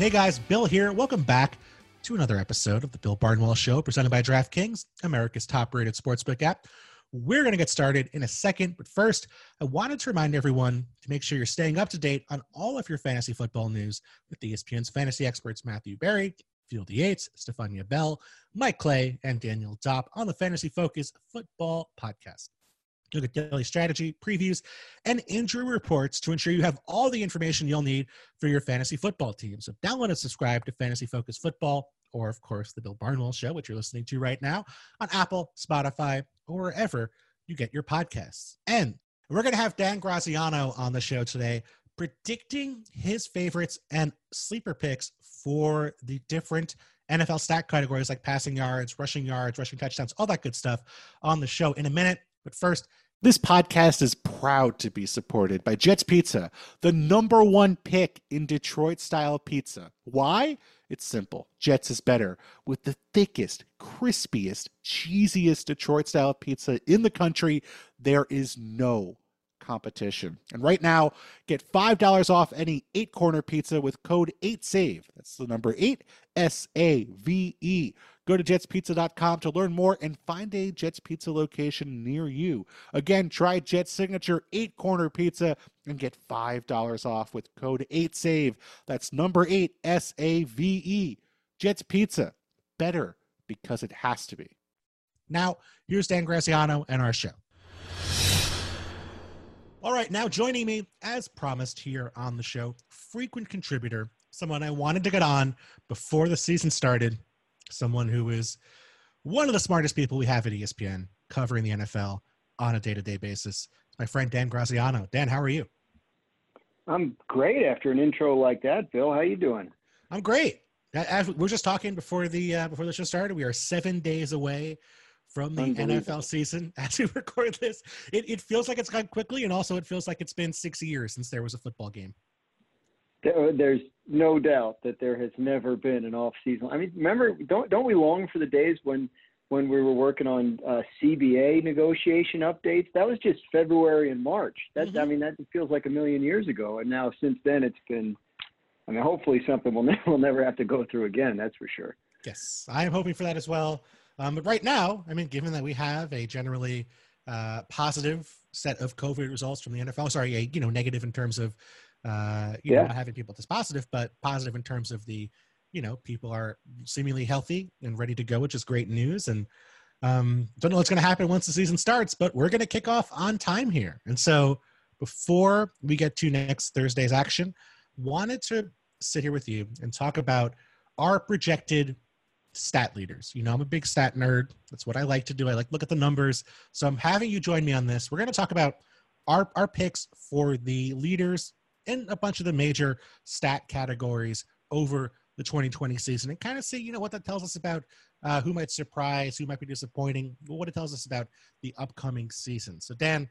Hey guys, Bill here. Welcome back to another episode of the Bill Barnwell Show presented by DraftKings, America's top rated sportsbook app. We're going to get started in a second, but first, I wanted to remind everyone to make sure you're staying up to date on all of your fantasy football news with ESPN's fantasy experts Matthew Berry, Field Yates, Stefania Bell, Mike Clay, and Daniel Dopp on the Fantasy Focus Football Podcast. You'll get daily strategy, previews, and injury reports to ensure you have all the information you'll need for your fantasy football team. So download and subscribe to Fantasy Focus Football, or of course the Bill Barnwell Show, which you're listening to right now on Apple, Spotify, or wherever you get your podcasts. And we're going to have Dan Graziano on the show today predicting his favorites and sleeper picks for the different NFL stat categories like passing yards, rushing yards, rushing touchdowns, all that good stuff on the show in a minute. But first, this podcast is proud to be supported by Jets Pizza, the number one pick in Detroit style pizza. Why? It's simple. Jets is better with the thickest, crispiest, cheesiest Detroit style pizza in the country. There is no competition. And right now, get $5 off any eight corner pizza with code 8SAVE. That's the number 8 S A V E. Go to jetspizza.com to learn more and find a Jets Pizza location near you. Again, try Jet's signature eight corner pizza and get $5 off with code 8SAVE. That's number 8 S A V E. Jets Pizza. Better because it has to be. Now, here's Dan Graziano and our show. All right, now joining me, as promised here on the show, frequent contributor, someone I wanted to get on before the season started, someone who is one of the smartest people we have at ESPN covering the NFL on a day to day basis. It's My friend Dan Graziano. Dan, how are you? I'm great after an intro like that, Bill. How are you doing? I'm great. As we are just talking before the uh, before the show started. We are seven days away from the NFL season as we record this. It, it feels like it's gone quickly, and also it feels like it's been six years since there was a football game. There's no doubt that there has never been an off season. I mean, remember, don't don't we long for the days when when we were working on uh, CBA negotiation updates? That was just February and March. That mm-hmm. I mean, that feels like a million years ago, and now since then it's been. I mean, hopefully something we'll never, we'll never have to go through again. That's for sure. Yes, I am hoping for that as well. Um, but right now, I mean, given that we have a generally uh, positive set of COVID results from the NFL, sorry, a you know negative in terms of uh, you yeah. know not having people test positive, but positive in terms of the you know people are seemingly healthy and ready to go, which is great news. And um, don't know what's going to happen once the season starts, but we're going to kick off on time here. And so before we get to next Thursday's action, wanted to sit here with you and talk about our projected stat leaders. You know, I'm a big stat nerd. That's what I like to do. I like look at the numbers. So I'm having you join me on this. We're going to talk about our our picks for the leaders in a bunch of the major stat categories over the 2020 season and kind of see, you know, what that tells us about uh, who might surprise, who might be disappointing, what it tells us about the upcoming season. So Dan,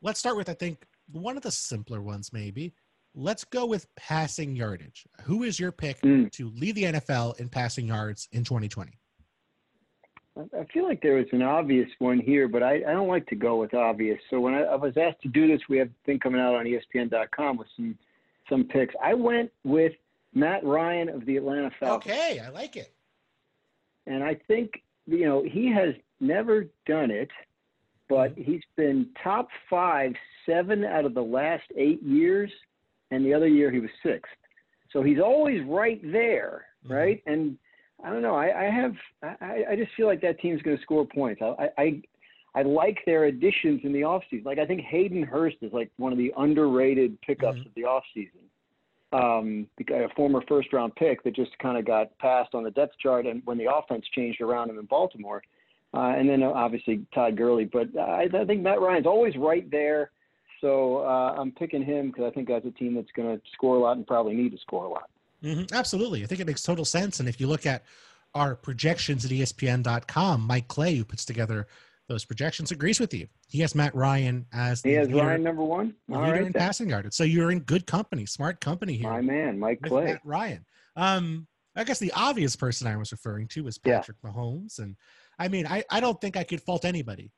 let's start with I think one of the simpler ones maybe let's go with passing yardage. Who is your pick mm. to lead the NFL in passing yards in 2020? I feel like there was an obvious one here, but I, I don't like to go with obvious. So when I, I, was asked to do this, we have a thing coming out on ESPN.com with some some picks. I went with Matt Ryan of the Atlanta Falcons. Okay, I like it. And I think you know he has never done it, but mm-hmm. he's been top five seven out of the last eight years and the other year he was sixth. So he's always right there, mm-hmm. right? Mm-hmm. And I don't know. I, I have. I, I, just feel like that team's going to score points. I, I I like their additions in the offseason. Like I think Hayden Hurst is like one of the underrated pickups mm-hmm. of the offseason. Um, a former first round pick that just kind of got passed on the depth chart, and when the offense changed around him in Baltimore, uh, and then uh, obviously Todd Gurley. But I, I think Matt Ryan's always right there. So uh, I'm picking him because I think that's a team that's going to score a lot and probably need to score a lot. Mm-hmm. Absolutely. I think it makes total sense. And if you look at our projections at ESPN.com, Mike Clay, who puts together those projections, agrees with you. He has Matt Ryan as he has leader, Ryan number one, All leader right, in then. passing yardage. So you're in good company, smart company here. My man, Mike Clay, Matt Ryan. Um, I guess the obvious person I was referring to was Patrick yeah. Mahomes, and I mean, I, I don't think I could fault anybody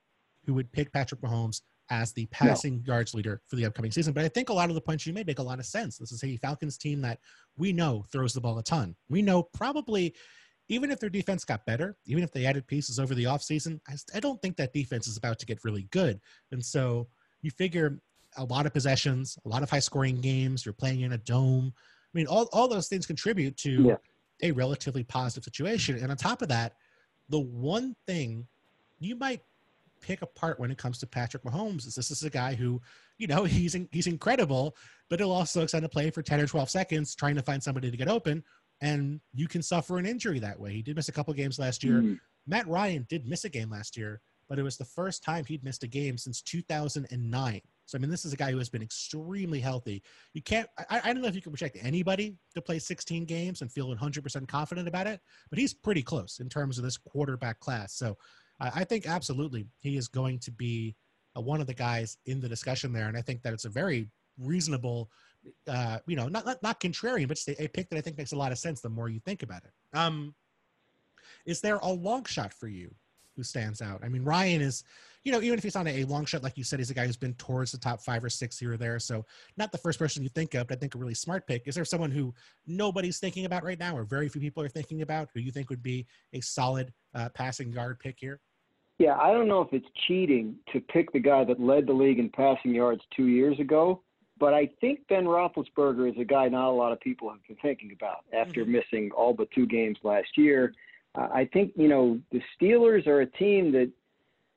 who would pick Patrick Mahomes as the passing no. yards leader for the upcoming season. But I think a lot of the points you made make a lot of sense. This is a Falcons team that we know throws the ball a ton. We know probably even if their defense got better, even if they added pieces over the offseason, I, I don't think that defense is about to get really good. And so you figure a lot of possessions, a lot of high scoring games, you're playing in a dome. I mean, all, all those things contribute to yeah. a relatively positive situation. And on top of that, the one thing you might pick apart when it comes to Patrick Mahomes is this is a guy who, you know, he's in, he's incredible, but he'll also extend a play for 10 or 12 seconds trying to find somebody to get open and you can suffer an injury that way. He did miss a couple games last year. Mm. Matt Ryan did miss a game last year, but it was the first time he'd missed a game since 2009. So I mean, this is a guy who has been extremely healthy. You can't. I, I don't know if you can project anybody to play 16 games and feel 100% confident about it, but he's pretty close in terms of this quarterback class. So I, I think absolutely he is going to be uh, one of the guys in the discussion there, and I think that it's a very reasonable uh, you know, not, not, not contrarian, but a, a pick that I think makes a lot of sense the more you think about it. Um, is there a long shot for you who stands out? I mean, Ryan is, you know, even if he's on a, long shot, like you said, he's a guy who's been towards the top five or six here or there. So not the first person you think of, but I think a really smart pick. Is there someone who nobody's thinking about right now, or very few people are thinking about, who you think would be a solid uh, passing guard pick here? Yeah, I don't know if it's cheating to pick the guy that led the league in passing yards two years ago but I think Ben Roethlisberger is a guy not a lot of people have been thinking about after mm-hmm. missing all but two games last year. Uh, I think you know the Steelers are a team that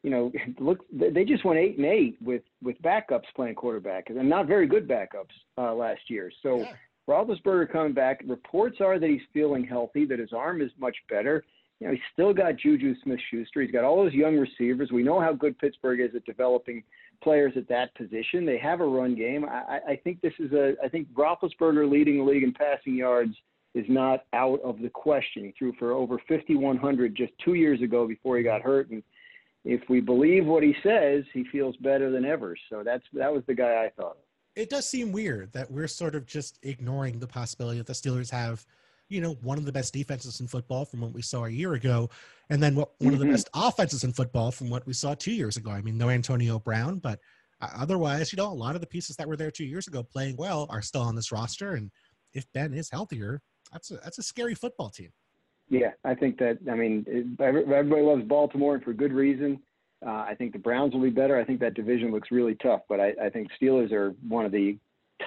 you know look they just went eight and eight with with backups playing quarterback and not very good backups uh, last year. So yeah. Roethlisberger coming back. Reports are that he's feeling healthy, that his arm is much better. You know, he's still got Juju Smith-Schuster. He's got all those young receivers. We know how good Pittsburgh is at developing players at that position. They have a run game. I, I think this is a. I think Roethlisberger leading the league in passing yards is not out of the question. He threw for over 5,100 just two years ago before he got hurt, and if we believe what he says, he feels better than ever. So that's that was the guy I thought. It does seem weird that we're sort of just ignoring the possibility that the Steelers have you know, one of the best defenses in football from what we saw a year ago, and then what, one mm-hmm. of the mm-hmm. best offenses in football from what we saw two years ago. I mean, no Antonio Brown, but otherwise, you know, a lot of the pieces that were there two years ago playing well are still on this roster. And if Ben is healthier, that's a, that's a scary football team. Yeah, I think that. I mean, everybody loves Baltimore, and for good reason. Uh, I think the Browns will be better. I think that division looks really tough, but I, I think Steelers are one of the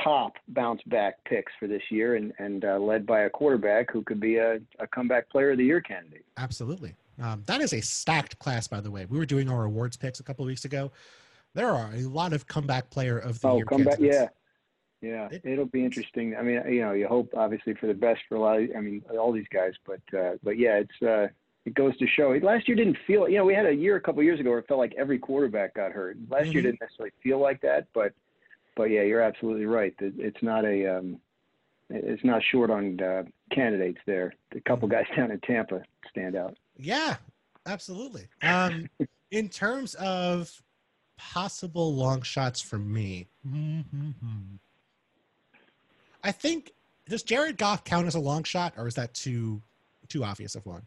top bounce back picks for this year and, and uh, led by a quarterback who could be a, a comeback player of the year candidate. Absolutely. Um, that is a stacked class, by the way. We were doing our awards picks a couple of weeks ago. There are a lot of comeback player of the oh, year. comeback, yeah. Yeah, it, will be interesting. I mean, you know, you hope obviously for the best for a lot. Of, I mean, all these guys, but uh, but yeah, it's uh, it goes to show. Last year didn't feel. You know, we had a year a couple of years ago where it felt like every quarterback got hurt. Last mm-hmm. year didn't necessarily feel like that, but but yeah, you're absolutely right. It's not a um, it's not short on uh, candidates there. A couple mm-hmm. guys down in Tampa stand out. Yeah, absolutely. Um, in terms of possible long shots for me, I think does Jared Goff count as a long shot, or is that too too obvious of one?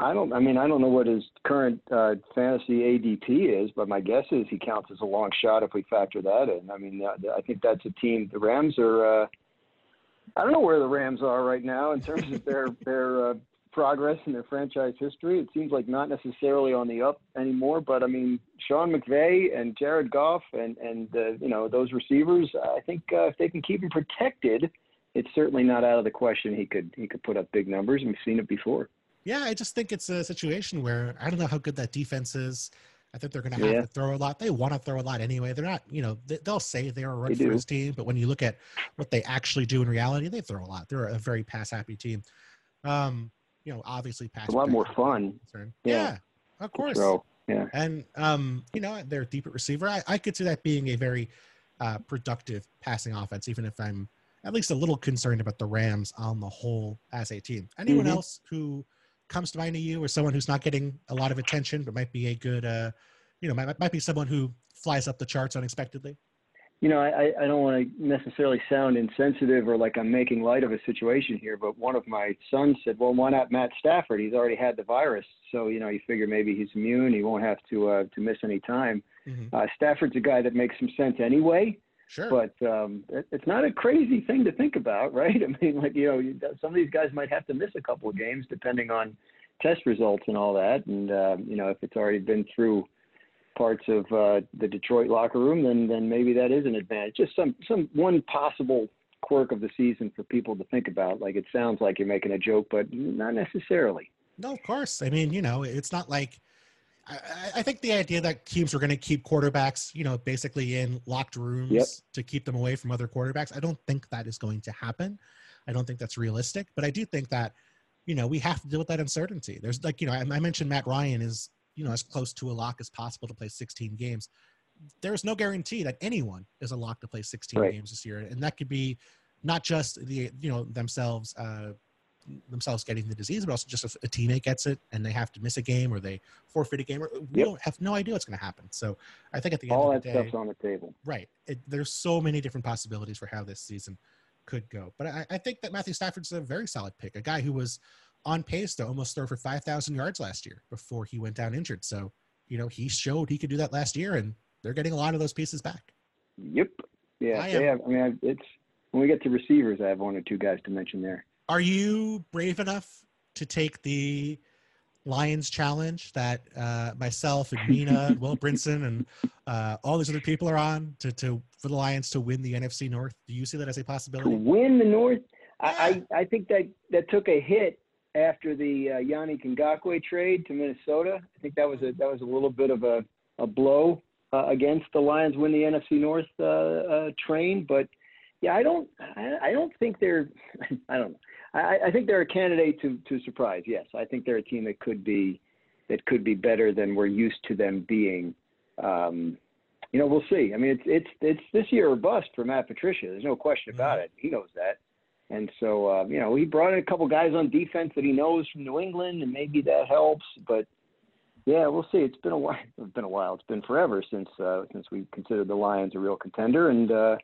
I don't. I mean, I don't know what his current uh, fantasy ADP is, but my guess is he counts as a long shot if we factor that in. I mean, I think that's a team. The Rams are. Uh, I don't know where the Rams are right now in terms of their their uh, progress in their franchise history. It seems like not necessarily on the up anymore. But I mean, Sean McVay and Jared Goff and and uh, you know those receivers. I think uh, if they can keep him protected, it's certainly not out of the question he could he could put up big numbers. We've seen it before. Yeah, I just think it's a situation where I don't know how good that defense is. I think they're going to have yeah. to throw a lot. They want to throw a lot anyway. They're not, you know, they'll say they're a run first team, but when you look at what they actually do in reality, they throw a lot. They're a very pass happy team. Um, you know, obviously pass. A lot more fun. Yeah. yeah, of course. Yeah. And um, you know, they're deep at receiver. I, I could see that being a very uh, productive passing offense, even if I'm at least a little concerned about the Rams on the whole as a team. Anyone mm-hmm. else who comes to mind to you, or someone who's not getting a lot of attention, but might be a good, uh, you know, might, might be someone who flies up the charts unexpectedly? You know, I, I don't want to necessarily sound insensitive or like I'm making light of a situation here, but one of my sons said, "Well, why not Matt Stafford? He's already had the virus, so you know, you figure maybe he's immune. He won't have to uh, to miss any time." Mm-hmm. Uh, Stafford's a guy that makes some sense anyway. Sure. But um, it, it's not a crazy thing to think about, right? I mean, like you know, you, some of these guys might have to miss a couple of games depending on test results and all that. And uh, you know, if it's already been through parts of uh, the Detroit locker room, then then maybe that is an advantage. Just some some one possible quirk of the season for people to think about. Like it sounds like you're making a joke, but not necessarily. No, of course. I mean, you know, it's not like I, I think the idea that teams are going to keep quarterbacks, you know, basically in locked rooms yep. to keep them away from other quarterbacks. I don't think that is going to happen. I don't think that's realistic, but I do think that, you know, we have to deal with that uncertainty. There's like, you know, I, I mentioned Matt Ryan is, you know, as close to a lock as possible to play 16 games. There's no guarantee that anyone is a lock to play 16 right. games this year, and that could be not just the you know themselves uh, themselves getting the disease, but also just if a teammate gets it and they have to miss a game or they forfeit a game, or we yep. don't have no idea what's going to happen. So I think at the end all of the that stuff's on the table. Right. It, there's so many different possibilities for how this season could go. But I, I, think that Matthew Stafford's a very solid pick, a guy who was on pace to almost throw for 5,000 yards last year before he went down injured. So, you know, he showed he could do that last year, and they're getting a lot of those pieces back. Yep. Yeah. I, have, I mean, it's when we get to receivers, I have one or two guys to mention there. Are you brave enough to take the Lions challenge that uh, myself and Mina, Will Brinson, and uh, all these other people are on to, to for the Lions to win the NFC North? Do you see that as a possibility? To win the North, I, I, I think that that took a hit after the uh, Yannick Ngakoue trade to Minnesota. I think that was a that was a little bit of a a blow uh, against the Lions win the NFC North uh, uh, train, but yeah, I don't I, I don't think they're I don't know. I, I think they're a candidate to to surprise. Yes, I think they're a team that could be that could be better than we're used to them being. Um, you know, we'll see. I mean, it's it's it's this year or bust for Matt Patricia. There's no question mm-hmm. about it. He knows that. And so, uh, you know, he brought in a couple guys on defense that he knows from New England, and maybe that helps. But yeah, we'll see. It's been a while. It's been a while. It's been forever since uh, since we considered the Lions a real contender, and uh,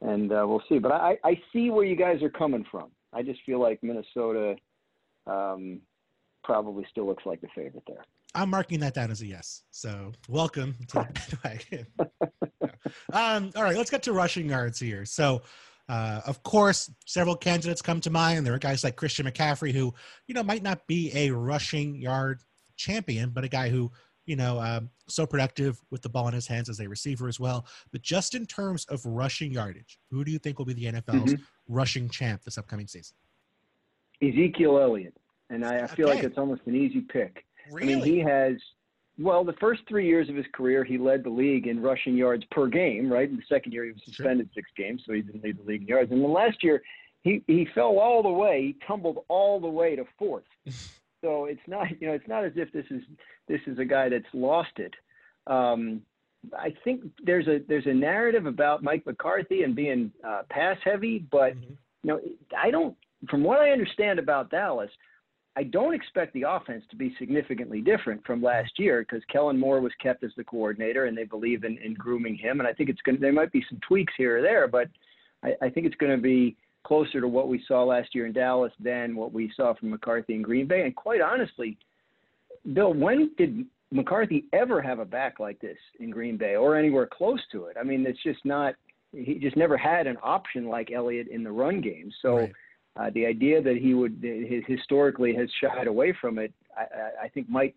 and uh, we'll see. But I, I see where you guys are coming from. I just feel like Minnesota um, probably still looks like the favorite there. I'm marking that down as a yes. So welcome to the bandwagon. um, all right, let's get to rushing yards here. So, uh, of course, several candidates come to mind. There are guys like Christian McCaffrey, who you know might not be a rushing yard champion, but a guy who you know, um, so productive with the ball in his hands as a receiver as well. But just in terms of rushing yardage, who do you think will be the NFL's mm-hmm. rushing champ this upcoming season? Ezekiel Elliott. And I, I feel okay. like it's almost an easy pick. Really? I mean, he has, well, the first three years of his career, he led the league in rushing yards per game, right? In the second year, he was suspended sure. six games, so he didn't lead the league in yards. And the last year, he, he fell all the way, he tumbled all the way to fourth. So it's not, you know, it's not as if this is this is a guy that's lost it. Um, I think there's a there's a narrative about Mike McCarthy and being uh, pass heavy, but mm-hmm. you know, I don't. From what I understand about Dallas, I don't expect the offense to be significantly different from last year because Kellen Moore was kept as the coordinator, and they believe in, in grooming him. And I think it's going. to There might be some tweaks here or there, but I, I think it's going to be closer to what we saw last year in Dallas than what we saw from McCarthy in Green Bay. And quite honestly, Bill, when did McCarthy ever have a back like this in Green Bay or anywhere close to it? I mean, it's just not. He just never had an option like Elliott in the run game. So. Right. Uh, the idea that he would his, historically has shied away from it, I, I think might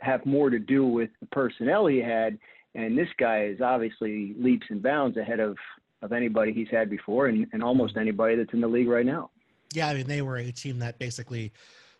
have more to do with the personnel he had. And this guy is obviously leaps and bounds ahead of of anybody he's had before and, and almost anybody that's in the league right now. Yeah, I mean, they were a team that basically,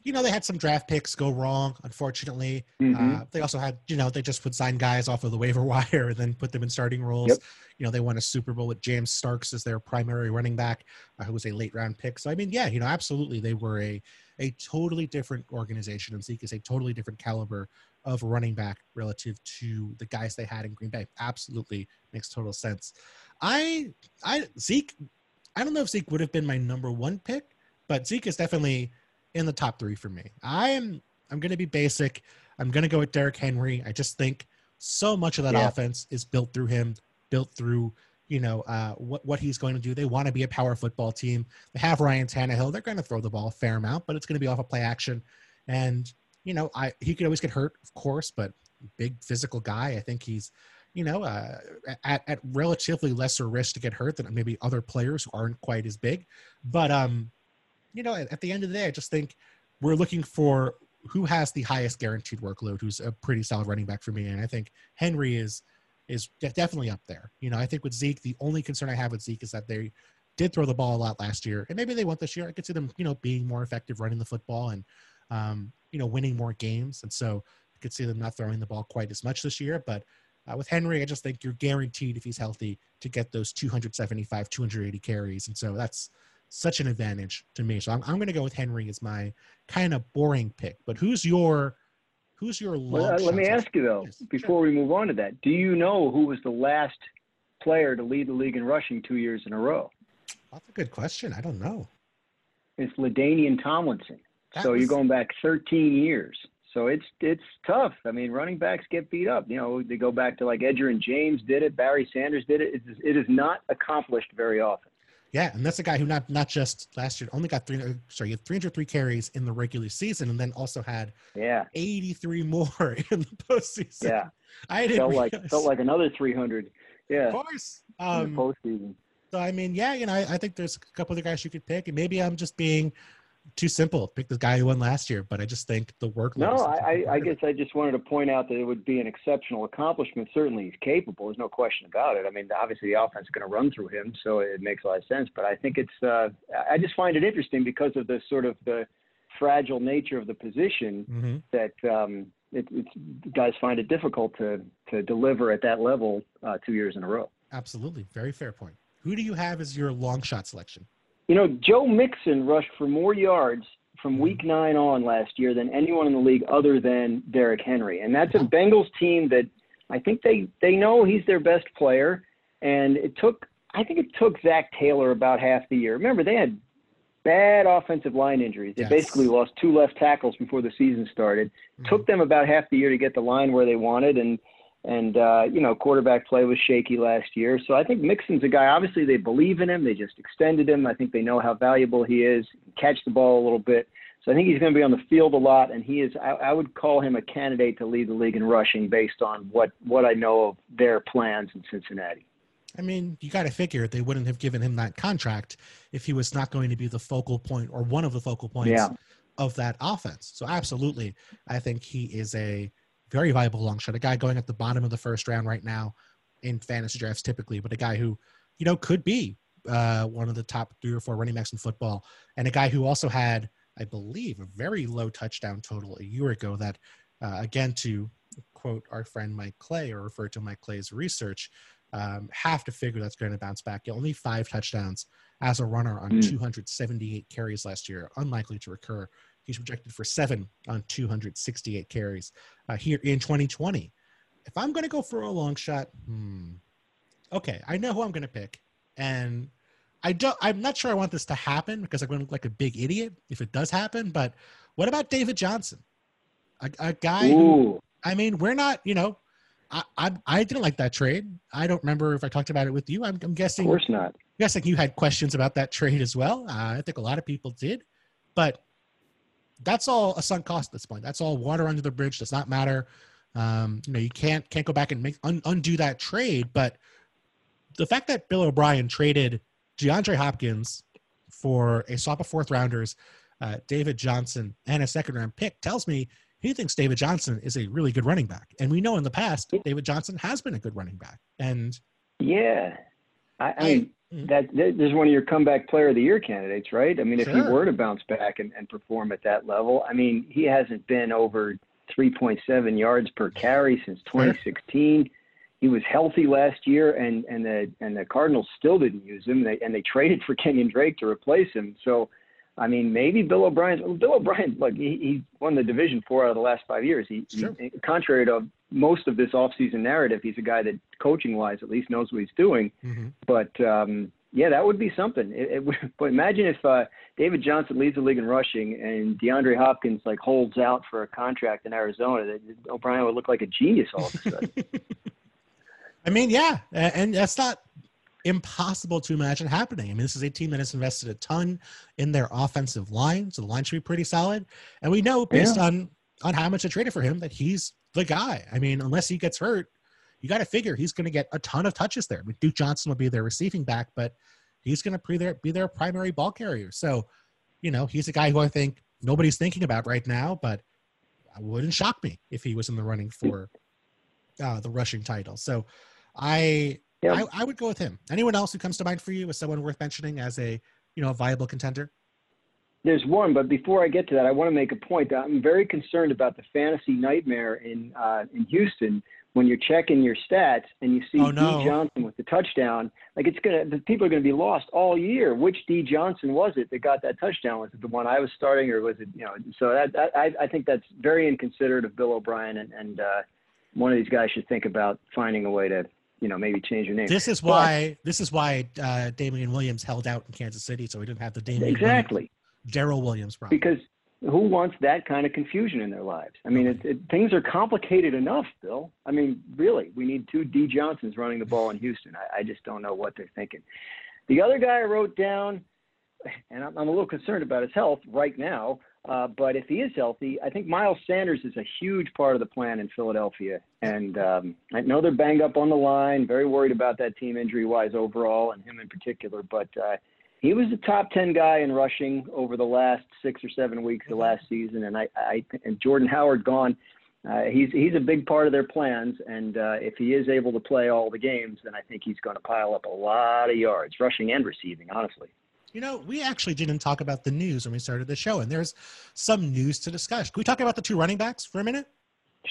you know, they had some draft picks go wrong, unfortunately. Mm-hmm. Uh, they also had, you know, they just would sign guys off of the waiver wire and then put them in starting roles. Yep. You know, they won a Super Bowl with James Starks as their primary running back, uh, who was a late round pick. So, I mean, yeah, you know, absolutely. They were a, a totally different organization, and Zeke is a totally different caliber of running back relative to the guys they had in Green Bay. Absolutely makes total sense. I I Zeke, I don't know if Zeke would have been my number one pick, but Zeke is definitely in the top three for me. I am I'm gonna be basic. I'm gonna go with Derrick Henry. I just think so much of that yeah. offense is built through him, built through you know uh, what what he's going to do. They want to be a power football team. They have Ryan Tannehill. They're going to throw the ball a fair amount, but it's going to be off of play action. And you know, I he could always get hurt, of course, but big physical guy. I think he's you know, uh, at, at relatively lesser risk to get hurt than maybe other players who aren't quite as big. But, um, you know, at, at the end of the day, I just think we're looking for who has the highest guaranteed workload, who's a pretty solid running back for me. And I think Henry is is definitely up there. You know, I think with Zeke, the only concern I have with Zeke is that they did throw the ball a lot last year, and maybe they want this year. I could see them, you know, being more effective running the football and, um, you know, winning more games. And so I could see them not throwing the ball quite as much this year. But uh, with Henry, I just think you're guaranteed if he's healthy to get those 275, 280 carries. And so that's such an advantage to me. So I'm, I'm going to go with Henry as my kind of boring pick. But who's your who's your well, uh, let me ask you though yes, before we move on to that. Do you know who was the last player to lead the league in rushing two years in a row? That's a good question. I don't know. It's LaDainian Tomlinson. That so was... you're going back 13 years. So it's it's tough. I mean, running backs get beat up. You know, they go back to like Edgerrin James did it, Barry Sanders did it. It is, it is not accomplished very often. Yeah, and that's a guy who not not just last year only got three. Uh, sorry, had 303 carries in the regular season, and then also had yeah 83 more in the postseason. Yeah, I didn't felt like felt like another 300. Yeah, of course. Um, in the um, postseason. So I mean, yeah, you know, I, I think there's a couple of the guys you could pick, and maybe I'm just being too simple. Pick the guy who won last year, but I just think the work. No, I, I, guess I just wanted to point out that it would be an exceptional accomplishment. Certainly, he's capable. There's no question about it. I mean, obviously, the offense is going to run through him, so it makes a lot of sense. But I think it's. Uh, I just find it interesting because of the sort of the fragile nature of the position mm-hmm. that um, it, it's guys find it difficult to to deliver at that level uh, two years in a row. Absolutely, very fair point. Who do you have as your long shot selection? You know, Joe Mixon rushed for more yards from mm-hmm. week nine on last year than anyone in the league other than Derrick Henry. And that's a Bengals team that I think they, they know he's their best player. And it took, I think it took Zac Taylor about half the year. Remember, they had bad offensive line injuries. They yes. basically lost two left tackles before the season started. Mm-hmm. Took them about half the year to get the line where they wanted. And and uh, you know, quarterback play was shaky last year. So I think Mixon's a guy. Obviously, they believe in him. They just extended him. I think they know how valuable he is. Catch the ball a little bit. So I think he's going to be on the field a lot, and he is. I, I would call him a candidate to lead the league in rushing based on what what I know of their plans in Cincinnati. I mean, you got to figure they wouldn't have given him that contract if he was not going to be the focal point or one of the focal points yeah. of that offense. So absolutely, I think he is a very viable long shot, a guy going at the bottom of the first round right now in fantasy drafts typically, but a guy who, you know, could be uh, one of the top three or four running backs in football, and a guy who also had, I believe, a very low touchdown total a year ago. That, uh, again, to quote our friend Mike Clay or refer to Mike Clay's research, um, have to figure that's going to bounce back. Only five touchdowns as a runner on mm. 278 carries last year, unlikely to recur He's projected for seven on 268 carries uh, here in 2020. If I'm going to go for a long shot, hmm, okay, I know who I'm going to pick, and I don't. I'm not sure I want this to happen because I'm going to look like a big idiot if it does happen. But what about David Johnson, a, a guy? Who, I mean, we're not. You know, I, I, I didn't like that trade. I don't remember if I talked about it with you. I'm, I'm guessing. Of course not. I'm guessing you had questions about that trade as well. Uh, I think a lot of people did, but that's all a sunk cost at this point. That's all water under the bridge. Does not matter. Um, you know, you can't can't go back and make un, undo that trade. But the fact that Bill O'Brien traded DeAndre Hopkins for a swap of fourth rounders, uh, David Johnson, and a second round pick tells me he thinks David Johnson is a really good running back. And we know in the past David Johnson has been a good running back. And yeah, I, I mean, Mm-hmm. Mm-hmm. That this is one of your comeback player of the year candidates, right? I mean, sure. if he were to bounce back and, and perform at that level, I mean, he hasn't been over 3.7 yards per carry since 2016. He was healthy last year, and and the and the Cardinals still didn't use him. They, and they traded for Kenyon Drake to replace him. So, I mean, maybe Bill O'Brien. Bill O'Brien, look, he, he won the division four out of the last five years. He, sure. he contrary to most of this offseason narrative, he's a guy that coaching wise at least knows what he's doing. Mm-hmm. But um, yeah, that would be something. It, it, but imagine if uh, David Johnson leads the league in rushing and DeAndre Hopkins like holds out for a contract in Arizona. That O'Brien would look like a genius all of a sudden. I mean, yeah, and that's not impossible to imagine happening. I mean, this is a team that has invested a ton in their offensive line, so the line should be pretty solid. And we know based yeah. on on how much they traded for him that he's the guy. I mean, unless he gets hurt, you got to figure he's going to get a ton of touches there. I mean, Duke Johnson will be their receiving back, but he's going to be their, be their primary ball carrier. So, you know, he's a guy who I think nobody's thinking about right now, but it wouldn't shock me if he was in the running for uh, the rushing title. So I, yeah. I, I would go with him. Anyone else who comes to mind for you as someone worth mentioning as a, you know, a viable contender? There's one, but before I get to that, I want to make a point. I'm very concerned about the fantasy nightmare in uh, in Houston when you're checking your stats and you see oh, no. D Johnson with the touchdown, like it's gonna the people are gonna be lost all year. Which D Johnson was it that got that touchdown? Was it the one I was starting, or was it you know? So that, that I I think that's very inconsiderate of Bill O'Brien, and and uh, one of these guys should think about finding a way to you know maybe change your name. This is why but, this is why uh, Damien Williams held out in Kansas City, so he didn't have the Damien exactly Darrel Williams problem. Because who wants that kind of confusion in their lives? I mean, it, it, things are complicated enough, Bill. I mean, really, we need two D Johnsons running the ball in Houston. I, I just don't know what they're thinking. The other guy I wrote down, and I'm, I'm a little concerned about his health right now, uh, but if he is healthy, I think Miles Sanders is a huge part of the plan in Philadelphia. And um, I know they're banged up on the line, very worried about that team injury wise overall, and him in particular. But uh, he was a top 10 guy in rushing over the last six or seven weeks of last season. And I, I and Jordan Howard gone. Uh, he's he's a big part of their plans, and uh, if he is able to play all the games, then I think he's going to pile up a lot of yards, rushing and receiving. Honestly, you know, we actually didn't talk about the news when we started the show, and there's some news to discuss. Can we talk about the two running backs for a minute?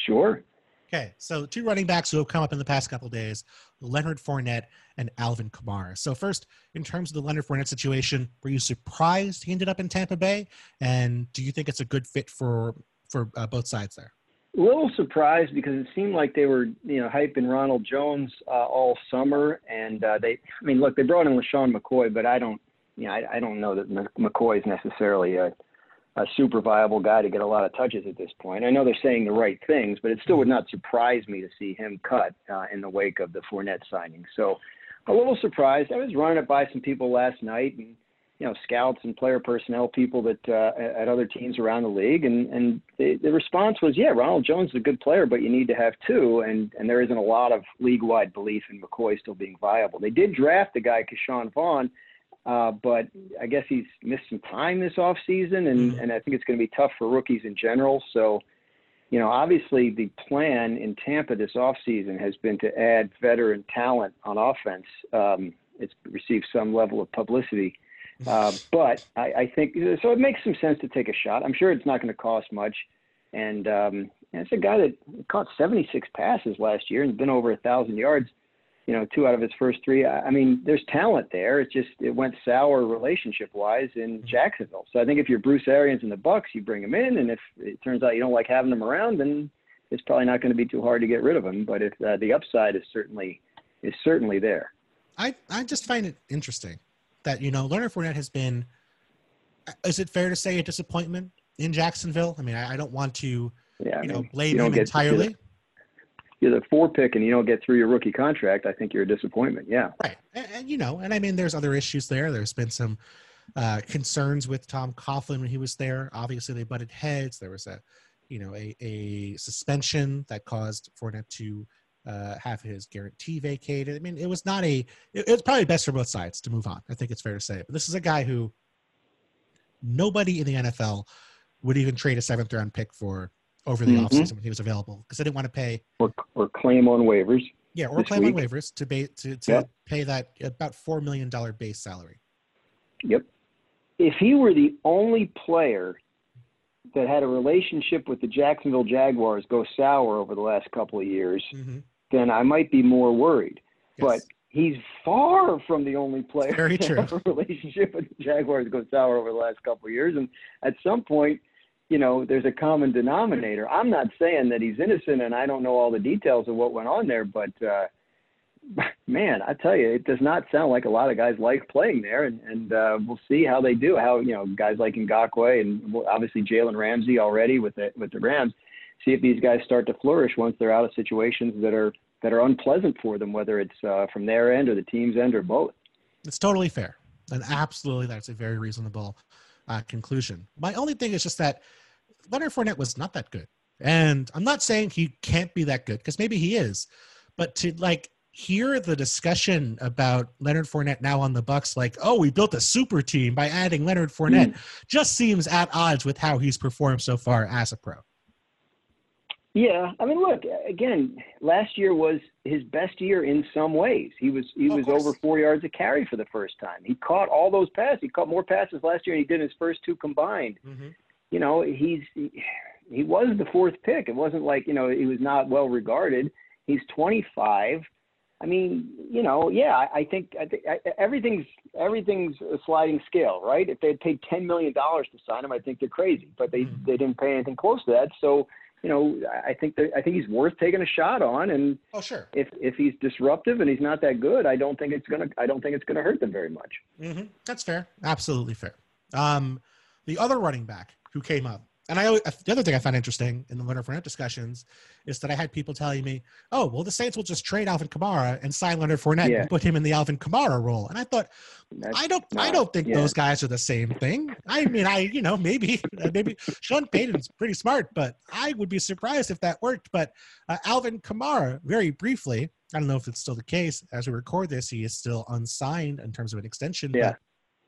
Sure. Okay, so two running backs who have come up in the past couple days: Leonard Fournette and Alvin Kamara. So first, in terms of the Leonard Fournette situation, were you surprised he ended up in Tampa Bay, and do you think it's a good fit for for uh, both sides there? A little surprised because it seemed like they were, you know, hyping Ronald Jones uh, all summer, and uh, they, I mean, look, they brought in LeSean McCoy, but I don't, you know, I, I don't know that McCoy is necessarily a a super viable guy to get a lot of touches at this point. I know they're saying the right things, but it still would not surprise me to see him cut uh, in the wake of the Fournette signing. So a little surprised. I was running it by some people last night and you know scouts and player personnel people that uh, at other teams around the league and and the, the response was yeah Ronald Jones is a good player but you need to have two and and there isn't a lot of league wide belief in McCoy still being viable. They did draft the guy Ke'Shawn Vaughn uh, but I guess he's missed some time this off season, and, mm-hmm. and I think it's going to be tough for rookies in general. So, you know, obviously the plan in Tampa this off season has been to add veteran talent on offense. Um, it's received some level of publicity, uh, but I, I think so. It makes some sense to take a shot. I'm sure it's not going to cost much, and um, it's a guy that caught 76 passes last year and been over a thousand yards you know, two out of his first three. I mean, there's talent there. It's just it went sour relationship wise in mm-hmm. Jacksonville. So I think if you're Bruce Arians in the Bucks, you bring him in, and if it turns out you don't like having him around, then it's probably not going to be too hard to get rid of him. But if uh, the upside is certainly is certainly there. I I just find it interesting that you know Leonard Fournette has been. Is it fair to say a disappointment in Jacksonville? I mean, I, I don't want to, yeah, you know, blame him entirely you're the four pick and you don't get through your rookie contract, I think you're a disappointment. Yeah. Right. And, and you know, and I mean, there's other issues there. There's been some uh, concerns with Tom Coughlin when he was there. Obviously, they butted heads. There was a, you know, a, a suspension that caused Fournette to uh, have his guarantee vacated. I mean, it was not a. It, was probably best for both sides to move on. I think it's fair to say. But this is a guy who nobody in the NFL would even trade a seventh round pick for over the mm-hmm. offseason when he was available because I didn't want to pay or, or claim on waivers. Yeah, or claim week. on waivers to pay to, to yep. pay that about four million dollar base salary. Yep. If he were the only player that had a relationship with the Jacksonville Jaguars go sour over the last couple of years, mm-hmm. then I might be more worried. Yes. But he's far from the only player Very true. relationship with the Jaguars go sour over the last couple of years. And at some point, you know, there's a common denominator. I'm not saying that he's innocent and I don't know all the details of what went on there, but uh, man, I tell you, it does not sound like a lot of guys like playing there, and, and uh, we'll see how they do. How you know guys like Ngakoue and obviously Jalen Ramsey already with the with the Rams. See if these guys start to flourish once they're out of situations that are that are unpleasant for them, whether it's uh, from their end or the team's end or both. It's totally fair, and absolutely that's a very reasonable uh, conclusion. My only thing is just that Leonard Fournette was not that good. And I'm not saying he can't be that good because maybe he is. but to like hear the discussion about Leonard Fournette now on the Bucks, like, oh, we built a super team by adding Leonard Fournette, mm. just seems at odds with how he's performed so far as a pro. Yeah, I mean, look again. Last year was his best year in some ways. He was he oh, was over four yards a carry for the first time. He caught all those passes. He caught more passes last year than he did his first two combined. Mm-hmm. You know, he's he, he was the fourth pick. It wasn't like you know he was not well regarded. He's 25. I mean, you know, yeah, I, I think I think I, everything's everything's a sliding scale, right? If they had paid ten million dollars to sign him, I think they're crazy, but they mm-hmm. they didn't pay anything close to that. So, you know, I think that I think he's worth taking a shot on. And oh, sure, if if he's disruptive and he's not that good, I don't think it's gonna I don't think it's gonna hurt them very much. Mm-hmm. That's fair, absolutely fair. Um, the other running back who came up and I the other thing I found interesting in the Leonard Fournette discussions is that I had people telling me, "Oh, well, the Saints will just trade Alvin Kamara and sign Leonard Fournette yeah. and put him in the Alvin Kamara role." And I thought, That's I don't, not, I don't think yeah. those guys are the same thing. I mean, I, you know, maybe, maybe Sean Payton's pretty smart, but I would be surprised if that worked. But uh, Alvin Kamara, very briefly, I don't know if it's still the case as we record this, he is still unsigned in terms of an extension. Yeah.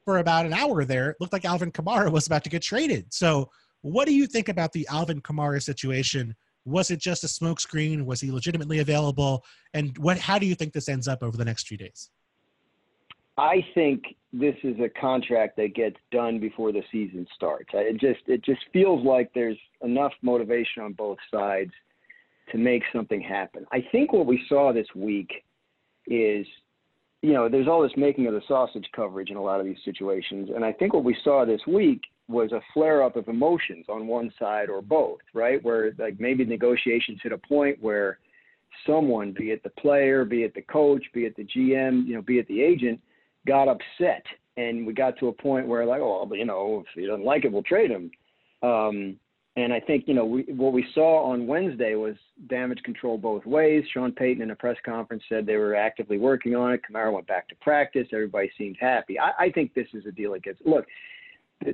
for about an hour there, it looked like Alvin Kamara was about to get traded. So what do you think about the Alvin Kamara situation? Was it just a smokescreen? Was he legitimately available? And what? How do you think this ends up over the next few days? I think this is a contract that gets done before the season starts. It just it just feels like there's enough motivation on both sides to make something happen. I think what we saw this week is, you know, there's all this making of the sausage coverage in a lot of these situations, and I think what we saw this week was a flare up of emotions on one side or both, right? Where like maybe negotiations hit a point where someone, be it the player, be it the coach, be it the GM, you know, be it the agent, got upset, and we got to a point where like, oh, you know, if he doesn't like it, we'll trade him. Um, and I think you know we, what we saw on Wednesday was damage control both ways. Sean Payton in a press conference said they were actively working on it. Kamara went back to practice. Everybody seemed happy. I, I think this is a deal that gets look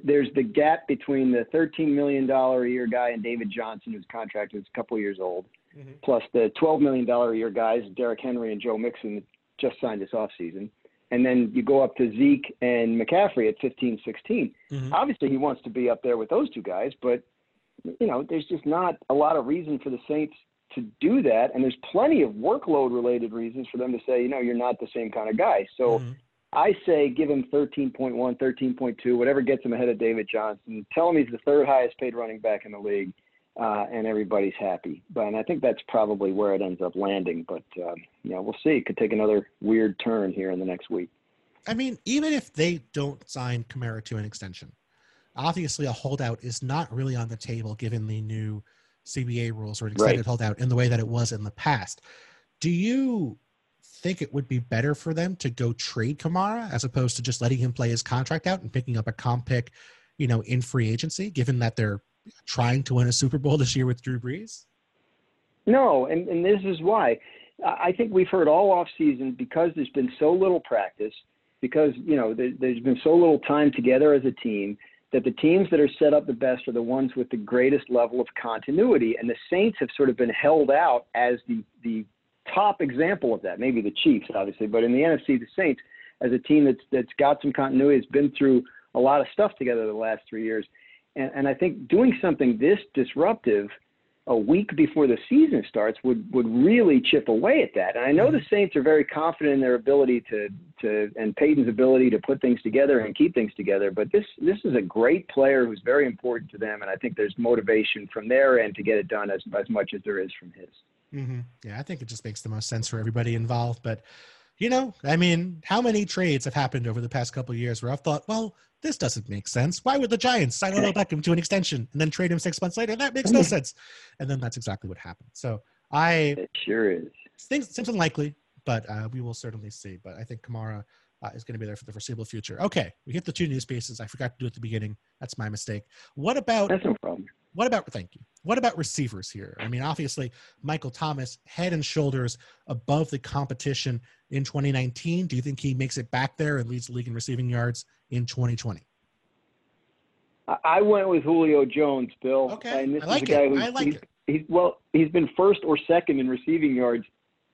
there's the gap between the $13 million a year guy and David Johnson, whose contract is a couple years old, mm-hmm. plus the $12 million a year guys, Derrick Henry and Joe Mixon, just signed this offseason. And then you go up to Zeke and McCaffrey at 15, 16. Mm-hmm. Obviously, he wants to be up there with those two guys, but you know, there's just not a lot of reason for the Saints to do that, and there's plenty of workload related reasons for them to say, you know, you're not the same kind of guy. So mm-hmm. I say give him 13.1, 13.2, whatever gets him ahead of David Johnson. Tell him he's the third highest paid running back in the league, uh, and everybody's happy. But and I think that's probably where it ends up landing. But uh, you know, we'll see. It could take another weird turn here in the next week. I mean, even if they don't sign Kamara to an extension, obviously a holdout is not really on the table given the new CBA rules or an extended right. holdout in the way that it was in the past. Do you think it would be better for them to go trade Kamara as opposed to just letting him play his contract out and picking up a comp pick, you know, in free agency, given that they're trying to win a Super Bowl this year with Drew Brees? No, and, and this is why. I think we've heard all off season because there's been so little practice, because you know there, has been so little time together as a team that the teams that are set up the best are the ones with the greatest level of continuity, and the Saints have sort of been held out as the the top example of that. Maybe the Chiefs, obviously, but in the NFC, the Saints, as a team that's that's got some continuity, has been through a lot of stuff together the last three years, and, and I think doing something this disruptive a week before the season starts would would really chip away at that. And I know the mm-hmm. Saints are very confident in their ability to to and Payton's ability to put things together and keep things together. But this this is a great player who's very important to them, and I think there's motivation from their end to get it done as as much as there is from his. Mm-hmm. Yeah, I think it just makes the most sense for everybody involved. But you know, I mean, how many trades have happened over the past couple years where I've thought, well, this doesn't make sense. Why would the Giants sign Odell Beckham to an extension and then trade him six months later? That makes no sense. And then that's exactly what happened. So I it sure is. Things seems unlikely, but uh, we will certainly see. But I think Kamara uh, is going to be there for the foreseeable future. Okay, we hit the two news pieces. I forgot to do it at the beginning. That's my mistake. What about? That's no problem. What about? Thank you. What about receivers here? I mean, obviously, Michael Thomas head and shoulders above the competition in 2019. Do you think he makes it back there and leads the league in receiving yards in 2020? I went with Julio Jones, Bill. Okay, and this I like is a guy it. I like he's, it. He's well, he's been first or second in receiving yards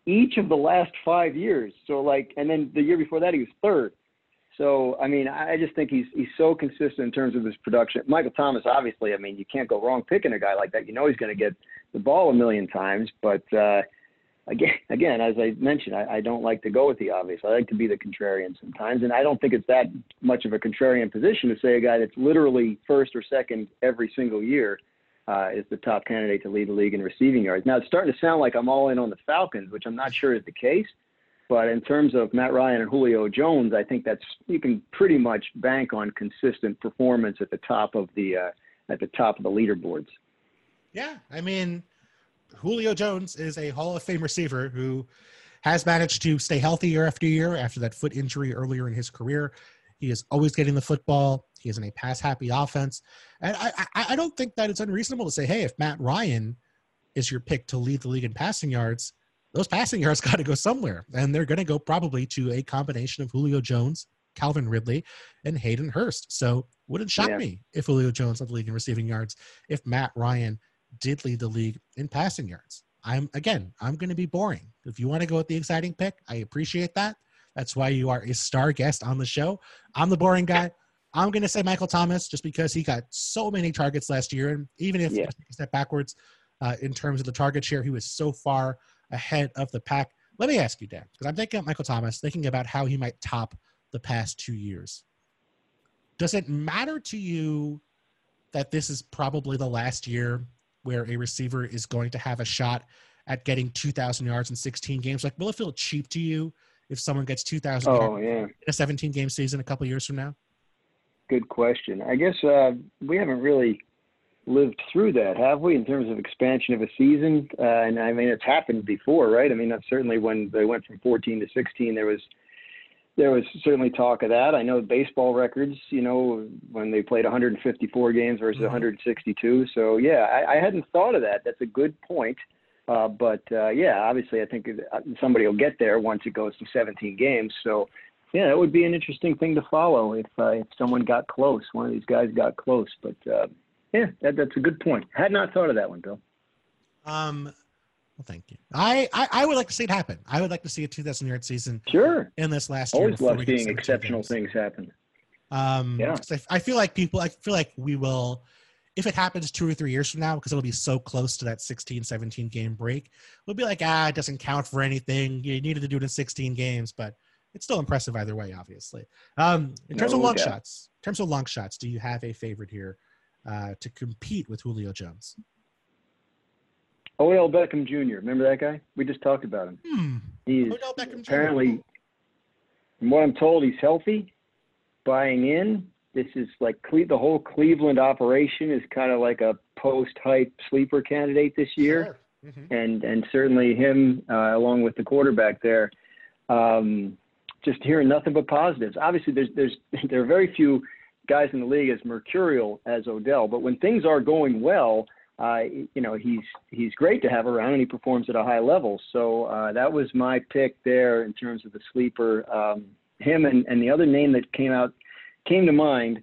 each of the last five years. So like, and then the year before that he was third. So I mean, I just think he's he's so consistent in terms of his production. Michael Thomas, obviously, I mean, you can't go wrong picking a guy like that. You know he's going to get the ball a million times, but uh, again, again, as I mentioned, I, I don't like to go with the obvious. I like to be the contrarian sometimes, and I don't think it's that much of a contrarian position to say a guy that's literally first or second every single year uh, is the top candidate to lead the league in receiving yards. Now it's starting to sound like I'm all in on the Falcons, which I'm not sure is the case. But in terms of Matt Ryan and Julio Jones, I think that's you can pretty much bank on consistent performance at the top of the uh, at the top of the leaderboards. Yeah, I mean, Julio Jones is a Hall of Fame receiver who has managed to stay healthy year after year after that foot injury earlier in his career. He is always getting the football. He is in a pass happy offense. And I, I, I, don't think that it's unreasonable to say, hey, if Matt Ryan is your pick to lead the league in passing yards, those passing yards got to go somewhere. And they're going to go probably to a combination of Julio Jones, Calvin Ridley, and Hayden Hurst. So wouldn't shock yeah. me if Julio Jones led the league in receiving yards if Matt Ryan did lead the league in passing yards. I'm again, I'm going to be boring. If you want to go with the exciting pick, I appreciate that. That's why you are a star guest on the show. I'm the boring guy. I'm going to say Michael Thomas just because he got so many targets last year. And even if yeah. step backwards uh, in terms of the target share, he was so far ahead of the pack. Let me ask you, Dan, because I'm thinking of Michael Thomas, thinking about how he might top the past two years. Does it matter to you that this is probably the last year where a receiver is going to have a shot at getting 2,000 yards in 16 games? Like, will it feel cheap to you if someone gets 2,000 oh, yeah. in a 17 game season a couple years from now? Good question. I guess uh, we haven't really lived through that, have we, in terms of expansion of a season? Uh, and I mean, it's happened before, right? I mean, certainly when they went from 14 to 16, there was there was certainly talk of that. I know baseball records, you know, when they played 154 games versus mm-hmm. 162. So yeah, I, I hadn't thought of that. That's a good point. Uh, but uh, yeah, obviously, I think uh, somebody will get there once it goes to 17 games. So yeah, that would be an interesting thing to follow if uh, if someone got close. One of these guys got close. But uh, yeah, that, that's a good point. Had not thought of that one, Bill. Um, well, thank you. I, I, I would like to see it happen. I would like to see a 2,000 yard season. Sure. In this last Always year. Always love seeing exceptional things happen. Um, yeah. I, I feel like people. I feel like we will, if it happens two or three years from now, because it'll be so close to that 16, 17 game break, we'll be like, ah, it doesn't count for anything. You needed to do it in 16 games, but it's still impressive either way, obviously. Um, in terms no of long doubt. shots, in terms of long shots, do you have a favorite here uh, to compete with Julio Jones? Odell Beckham Jr. Remember that guy? We just talked about him. Hmm. He's Odell Beckham apparently, Jr. from what I'm told, he's healthy, buying in. This is like the whole Cleveland operation is kind of like a post-hype sleeper candidate this year, sure. mm-hmm. and and certainly him uh, along with the quarterback there. Um, just hearing nothing but positives. Obviously, there's there's there are very few guys in the league as mercurial as Odell, but when things are going well uh, you know, he's he's great to have around, and he performs at a high level. So uh, that was my pick there in terms of the sleeper. Um, him and, and the other name that came out came to mind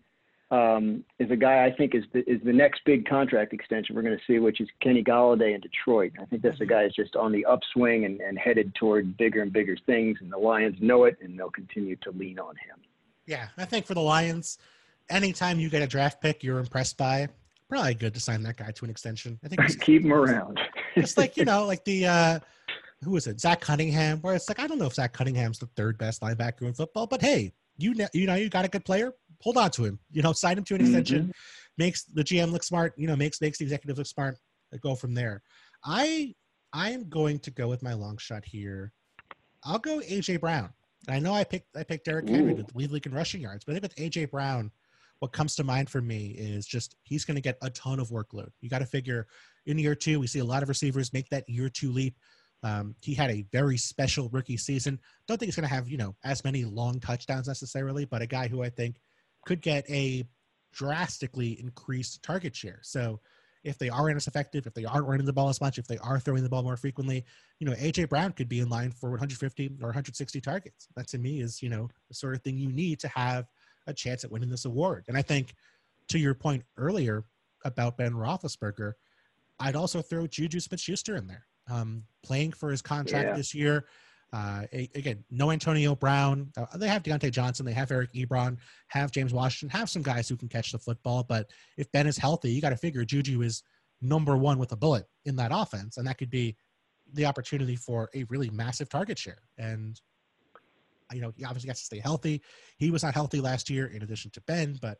um, is a guy I think is the, is the next big contract extension we're going to see, which is Kenny Golladay in Detroit. I think that's a guy that's just on the upswing and, and headed toward bigger and bigger things, and the Lions know it, and they'll continue to lean on him. Yeah, I think for the Lions, anytime you get a draft pick you're impressed by, probably good to sign that guy to an extension. I think keep him around. it's like you know, like the uh, who was it, Zach Cunningham? Where it's like I don't know if Zach Cunningham's the third best linebacker in football, but hey, you know, you know, you got a good player. Hold on to him. You know, sign him to an extension. Mm-hmm. Makes the GM look smart. You know, makes makes the executive look smart. Go from there. I I am going to go with my long shot here. I'll go AJ Brown. I know I picked I picked Derrick Henry to lead league in rushing yards, but I think with AJ Brown, what comes to mind for me is just he's going to get a ton of workload. You got to figure in year two, we see a lot of receivers make that year two leap. Um, he had a very special rookie season. Don't think he's going to have you know as many long touchdowns necessarily, but a guy who I think could get a drastically increased target share. So if they aren't as effective, if they aren't running the ball as much, if they are throwing the ball more frequently, you know, AJ Brown could be in line for 150 or 160 targets. That to me is, you know, the sort of thing you need to have a chance at winning this award. And I think, to your point earlier about Ben Roethlisberger, I'd also throw Juju Smith-Schuster in there. um, playing for his contract Yeah. this year. Uh, again, no Antonio Brown. Uh, they have Diontae Johnson. They have Eric Ebron. Have James Washington. Have some guys who can catch the football. But if Ben is healthy, you got to figure Juju is number one with a bullet in that offense, and that could be the opportunity for a really massive target share. And you know, he obviously has to stay healthy. He was not healthy last year, in addition to Ben. But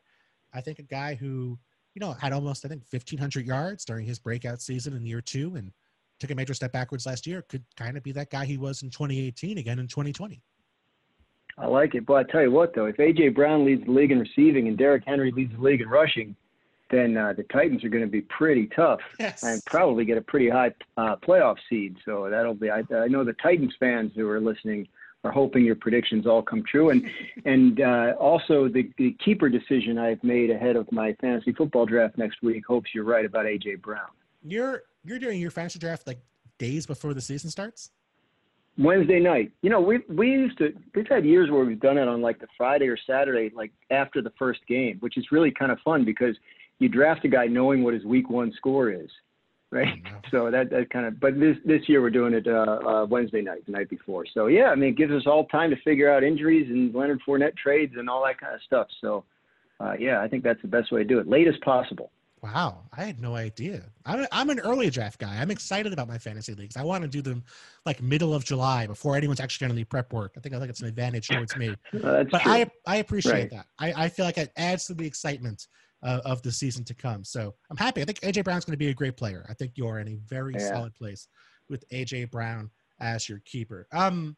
I think a guy who you know had almost I think 1,500 yards during his breakout season in year two, and took a major step backwards last year, could kind of be that guy he was in 2018 again in 2020. I like it. But I tell you what, though, if AJ Brown leads the league in receiving and Derrick Henry leads the league in rushing, then uh, the Titans are going to be pretty tough Yes. and probably get a pretty high uh, playoff seed. So that'll be. I, I know the Titans fans who are listening are hoping your predictions all come true. And and uh, also the, the keeper decision I've made ahead of my fantasy football draft next week hopes you're right about AJ Brown. You're you're doing your fantasy draft like days before the season starts. Wednesday night. You know, we we used to we've had years where we've done it on like the Friday or Saturday, like after the first game, which is really kind of fun because you draft a guy knowing what his week one score is, right? No. So that that kind of. But this this year we're doing it uh, uh, Wednesday night, the night before. So yeah, I mean, it gives us all time to figure out injuries and Leonard Fournette trades and all that kind of stuff. So uh, yeah, I think that's the best way to do it, late as possible. Wow, I had no idea. I'm a, I'm an early draft guy. I'm excited about my fantasy leagues. I want to do them like middle of July before anyone's actually done any prep work. I think I think it's an advantage towards me. That's But true. I I appreciate Right. that. I, I feel like it adds to the excitement uh, of the season to come. So I'm happy. I think AJ Brown's going to be a great player. I think you're in a very Yeah. solid place with AJ Brown as your keeper. Um,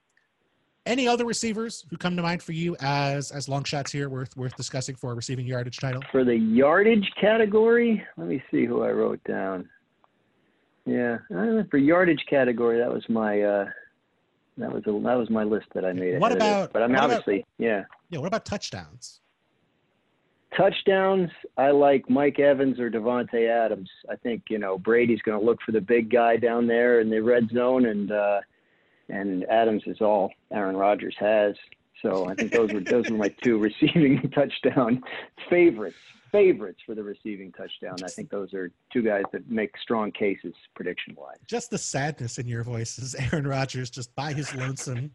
any other receivers who come to mind for you as as long shots here worth worth discussing for a receiving yardage title? for the yardage category, let me see who I wrote down. Yeah, uh, for yardage category, that was my uh, that was a, that was my list that I made. What of it. about- But I mean, what about- obviously, yeah. Yeah. What about touchdowns? Touchdowns, I like Mike Evans or Davante Adams. I think you know Brady's going to look for the big guy down there in the red zone, and uh, and Adams is all Aaron Rodgers has. So I think those were those were my two receiving touchdown favorites. Favorites for the receiving touchdown. I think those are two guys that make strong cases prediction wise. Just the sadness in your voice Aaron Rodgers just by his lonesome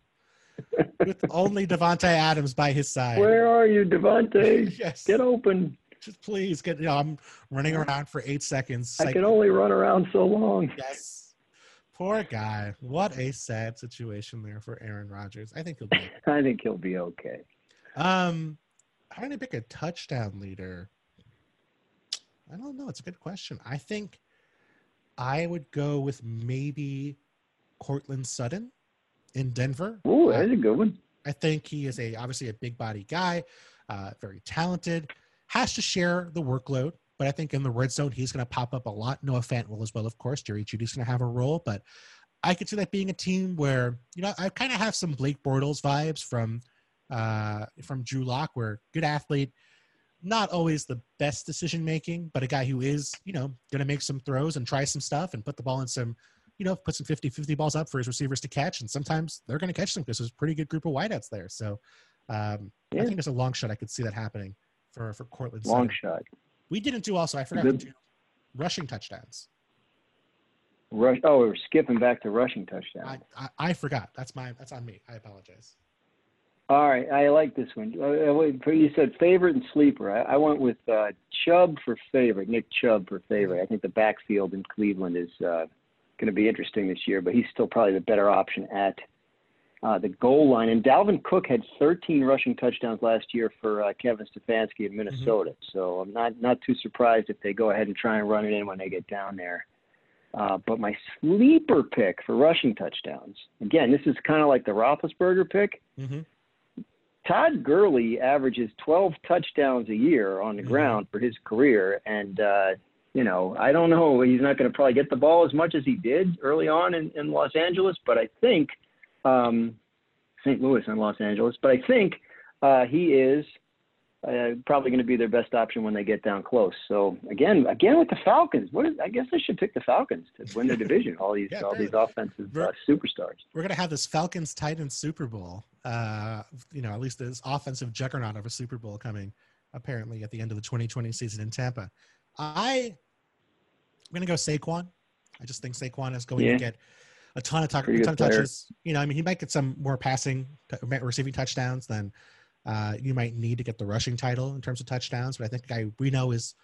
with only Davante Adams by his side. Where are you, Davante? yes. Get open. Just please get you know, I'm running around for eight seconds. I Like, can only run around so long. yes. Poor guy. What a sad situation there for Aaron Rodgers. I think he'll be I think he'll be okay. um I'm gonna pick a touchdown leader. I don't know. It's a good question. I think I would go with maybe Courtland Sutton in Denver. Uh, that's a good one. I think he is a obviously a big body guy, uh, very talented, has to share the workload. But I think in the red zone, he's going to pop up a lot. Noah Fant will as well, of course. Jerry Jeudy's going to have a role, but I could see that being a team where you know I kind of have some Blake Bortles vibes from uh, from Drew Lock, where good athlete, not always the best decision making, but a guy who is you know going to make some throws and try some stuff and put the ball in some you know, put some 50 50 balls up for his receivers to catch. And sometimes they're going to catch them because there's a pretty good group of wideouts there. So um, I think there's a long shot. I could see that happening for, for Courtland. Long Sutton. shot. We didn't do also, I forgot Good. to do rushing touchdowns. Rush. Oh, we're skipping back to rushing touchdowns. I, I, I forgot. That's my, that's on me. I apologize. All right, I like this one. Uh, uh, You said favorite and sleeper. I, I went with uh, Chubb for favorite, Nick Chubb for favorite. I think the backfield in Cleveland is uh, going to be interesting this year, but he's still probably the better option at uh, the goal line. And Dalvin Cook had 13 rushing touchdowns last year for uh, Kevin Stefanski in Minnesota. So I'm not not too surprised if they go ahead and try and run it in when they get down there. Uh, but my sleeper pick for rushing touchdowns, again, this is kind of like the Roethlisberger pick. Mm-hmm. Todd Gurley averages 12 touchdowns a year on the Mhm. ground for his career, and uh, you know I don't know he's not going to probably get the ball as much as he did early on in, in Los Angeles, but I think um, St. Louis and Los Angeles, but I think uh, he is uh, probably going to be their best option when they get down close. So again, again with the Falcons, what is, I guess I should pick the Falcons to win the division. All these Yeah, all these offensive uh, superstars. We're going to have this Falcons Titans Super Bowl. Uh, you know, at least this offensive juggernaut of a Super Bowl coming apparently at the end of the 2020 season in Tampa. I, I'm going to go Saquon. I just think Saquon is going Yeah. to get a ton of, a ton of touches. You know, I mean, he might get some more passing, t- receiving touchdowns than uh, you might need to get the rushing title in terms of touchdowns. But I think the guy we know is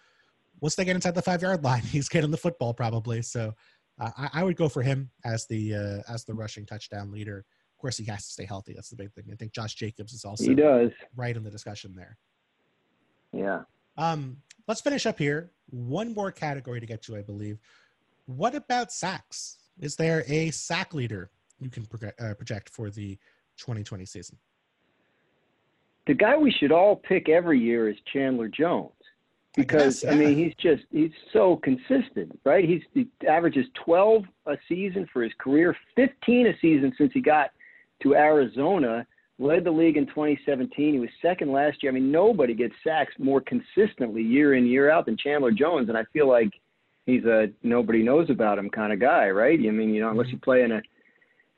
once they get inside the five yard line, he's getting the football probably. So uh, I, I would go for him as the uh, as the rushing touchdown leader. Of course, he has to stay healthy. That's the big thing. I think Josh Jacobs is also He does. right in the discussion there. Yeah. Um, let's finish up here. One more category to get to, I believe. What about sacks? Is there a sack leader you can proje- uh, project for the 2020 season? The guy we should all pick every year is Chandler Jones. I Because guess, I, mean he's just he's so consistent, right? He's he averages 12 a season for his career, 15 a season since he got to Arizona. Led the league in 2017. He was second last year. I mean, nobody gets sacks more consistently year in year out than Chandler Jones, and I feel like he's a nobody knows about him kind of guy, right? I mean, you know, unless you play in a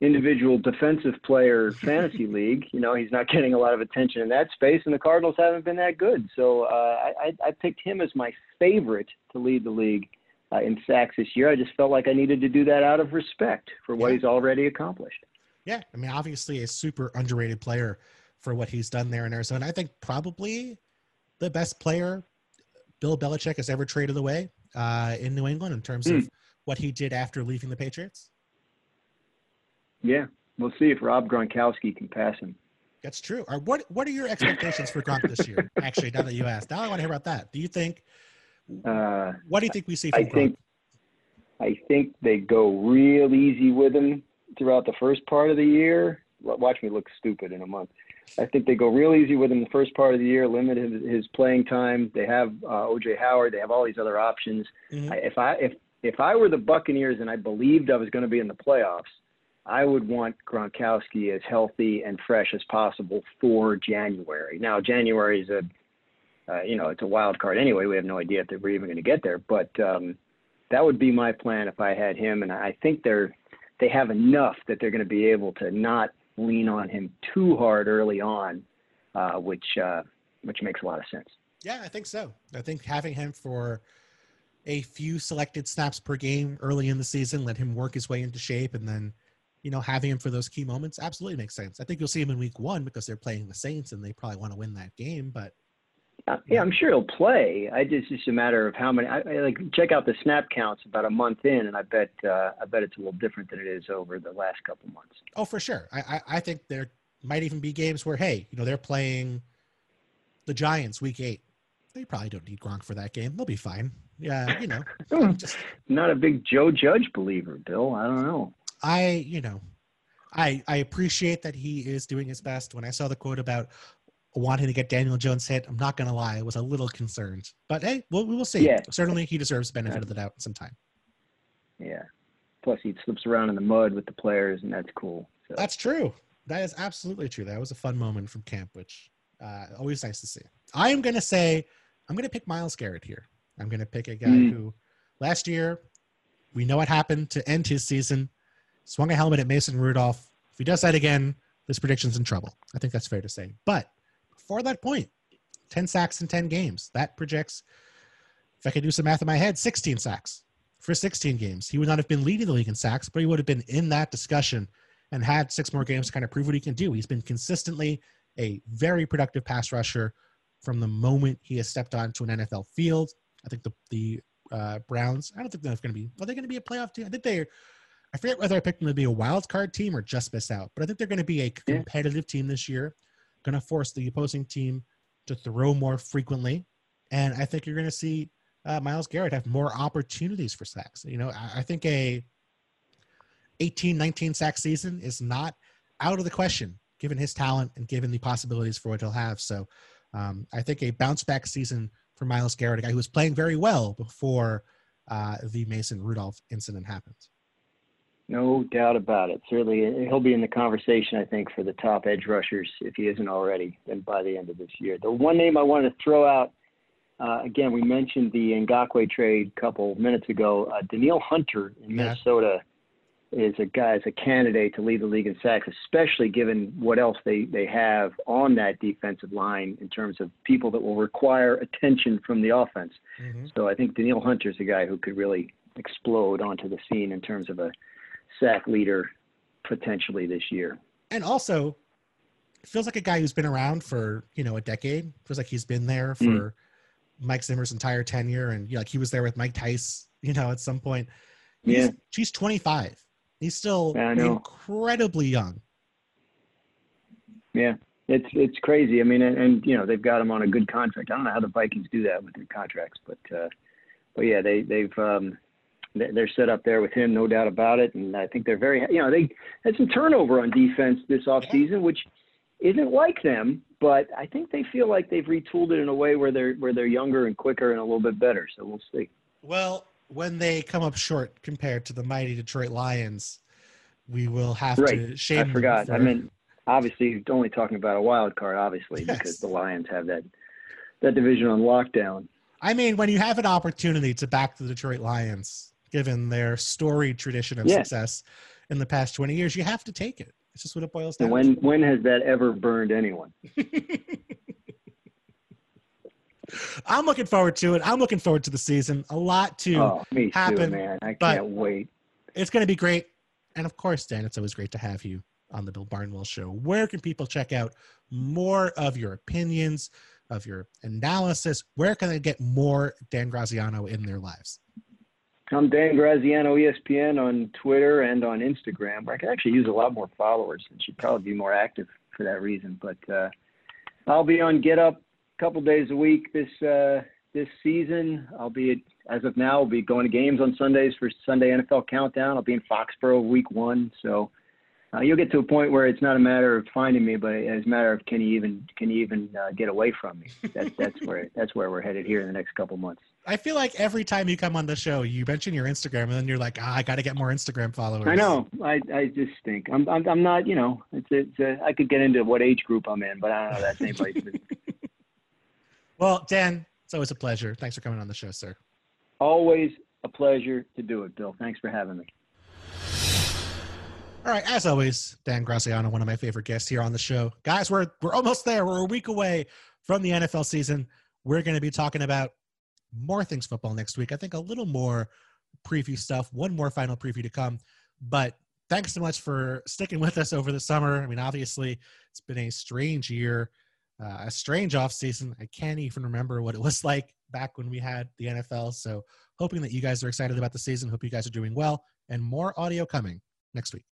individual defensive player fantasy league, you know, he's not getting a lot of attention in that space, and the Cardinals haven't been that good. So uh, I, I, I picked him as my favorite to lead the league uh, in sacks this year. I just felt like I needed to do that out of respect for what he's already accomplished. Yeah, I mean, obviously a super underrated player for what he's done there in Arizona. I think probably the best player Bill Belichick has ever traded away uh, in New England in terms of what he did after leaving the Patriots. Yeah, we'll see if Rob Gronkowski can pass him. That's true. Or what What are your expectations for Gronk this year? Actually, now that you asked, now I want to hear about that. Do you think? Uh, What do you think we see from I Gronk? think I think they go real easy with him throughout the first part of the year. Watch me look stupid in a month. I think they go real easy with him the first part of the year, limit his, his playing time. They have uh, OJ Howard. They have all these other options. Mhm. I, if I if if I were the Buccaneers and I believed I was going to be in the playoffs, I would want Gronkowski as healthy and fresh as possible for January. Now January is a uh, you know it's a wild card anyway. We have no idea if we're even going to get there, but um, that would be my plan if I had him. And I think they're they have enough that they're going to be able to not lean on him too hard early on, uh, which uh, which makes a lot of sense. Yeah, I think so. I think having him for a few selected snaps per game early in the season, let him work his way into shape, and then, you know, having him for those key moments absolutely makes sense. I think you'll see him in week one because they're playing the Saints and they probably want to win that game. But yeah, I'm sure he'll play. I just it's just a matter of how many. I, I like check out the snap counts about a month in, and I bet uh, I bet it's a little different than it is over the last couple months. oh, for sure, I, I, I think there might even be games where, hey, you know, they're playing the Giants week eight. They probably don't need Gronk for that game. They'll be fine. Yeah, you know, just Not a big Joe Judge believer, Bill. I don't know. I, you know, I I appreciate that he is doing his best. When I saw the quote about wanting to get Daniel Jones hit, I'm not gonna lie, I was a little concerned. But hey, we'll, we will see. Yeah. Certainly, he deserves the benefit of the doubt sometime. Yeah. Plus, he slips around in the mud with the players, and that's cool. So, That's true. That is absolutely true. That was a fun moment from camp, which uh, always nice to see. I am gonna say I'm gonna pick Myles Garrett here. I'm gonna pick a guy Mm. who last year we know what happened to end his season. Swung a helmet at Mason Rudolph. If he does that again, this prediction's in trouble. I think that's fair to say. But before that point, 10 sacks in 10 games. That projects, if I could do some math in my head, 16 sacks for 16 games. He would not have been leading the league in sacks, but he would have been in that discussion and had six more games to kind of prove what he can do. He's been consistently a very productive pass rusher from the moment he has stepped onto an NFL field. I think the the uh, Browns. I don't think they're going to be. Are they going to be a playoff team? I think they're. I forget whether I picked them to be a wild card team or just miss out, but I think they're going to be a competitive team this year. Going to force the opposing team to throw more frequently, and I think you're going to see uh, Myles Garrett have more opportunities for sacks. You know, I, I think a 18, 19 sack season is not out of the question given his talent and given the possibilities for what he'll have. So um, I think a bounce back season for Myles Garrett, a guy who was playing very well before uh, the Mason Rudolph incident happened. No doubt about it. Certainly, he'll be in the conversation, I think, for the top edge rushers if he isn't already. Then by the end of this year, the one name I wanted to throw out. Uh, again, we mentioned the Ngakoue trade a couple minutes ago. Uh, Danielle Hunter in Yeah. Minnesota is a guy, is a candidate to lead the league in sacks, especially given what else they, they have on that defensive line in terms of people that will require attention from the offense. So I think Danielle Hunter's a guy who could really explode onto the scene in terms of a sack leader potentially this year. And also, feels like a guy who's been around for you know a decade. Feels like he's been there for mm. Mike Zimmer's entire tenure, and you know, like he was there with Mike Tice. You know, at some point. He's, yeah, she's 25. He's still incredibly young. Yeah, it's it's crazy. I mean, and, and, you know they've got him on a good contract. I don't know how the Vikings do that with their contracts, but uh, but yeah, they they've um, they're set up there with him, no doubt about it. And I think they're very you know they had some turnover on defense this offseason, which isn't like them, but I think they feel like they've retooled it in a way where they're where they're younger and quicker and a little bit better. So we'll see. Well, when they come up short compared to the mighty Detroit Lions, we will have right. to shame. I forgot. For... I mean, obviously, only talking about a wild card, obviously, yes. because the Lions have that that division on lockdown. I mean, when you have an opportunity to back the Detroit Lions, given their storied tradition of success in the past 20 years, you have to take it. It's just what it boils down and when, to. When has that ever burned anyone? I'm looking forward to it. I'm looking forward to the season. A lot to oh, me happen. Too, man. I can't wait. It's going to be great. And of course, Dan, it's always great to have you on the Bill Barnwell Show. Where can people check out more of your opinions, of your analysis? Where can they get more Dan Graziano in their lives? I'm Dan Graziano, ESPN on Twitter and on Instagram. I could actually use a lot more followers and should probably be more active for that reason. But uh, I'll be on Get Up a couple days a week this uh, this season. I'll be as of now. I'll be going to games on Sundays for Sunday NFL Countdown. I'll be in Foxborough week one, so uh, you'll get to a point where it's not a matter of finding me, but it's a matter of can you even can you even uh, get away from me? That's that's where that's where we're headed here in the next couple months. I feel like every time you come on the show, you mention your Instagram, and then you're like, ah, I got to get more Instagram followers. I know. I, I just stink. I'm, I'm I'm not. You know, it's it's. A, I could get into what age group I'm in, but I don't know. That's anybody's well, Dan, it's always a pleasure. Thanks for coming on the show, sir. Always a pleasure to do it, Bill. Thanks for having me. All right, as always, Dan Graziano, one of my favorite guests here on the show. Guys, we're we're almost there. We're a week away from the NFL season. We're going to be talking about more things football next week. I think a little more preview stuff, one more final preview to come. But thanks so much for sticking with us over the summer. I mean, obviously, it's been a strange year, uh, a strange off season. I can't even remember what it was like back when we had the NFL. So, hoping that you guys are excited about the season. Hope you guys are doing well, and more audio coming next week.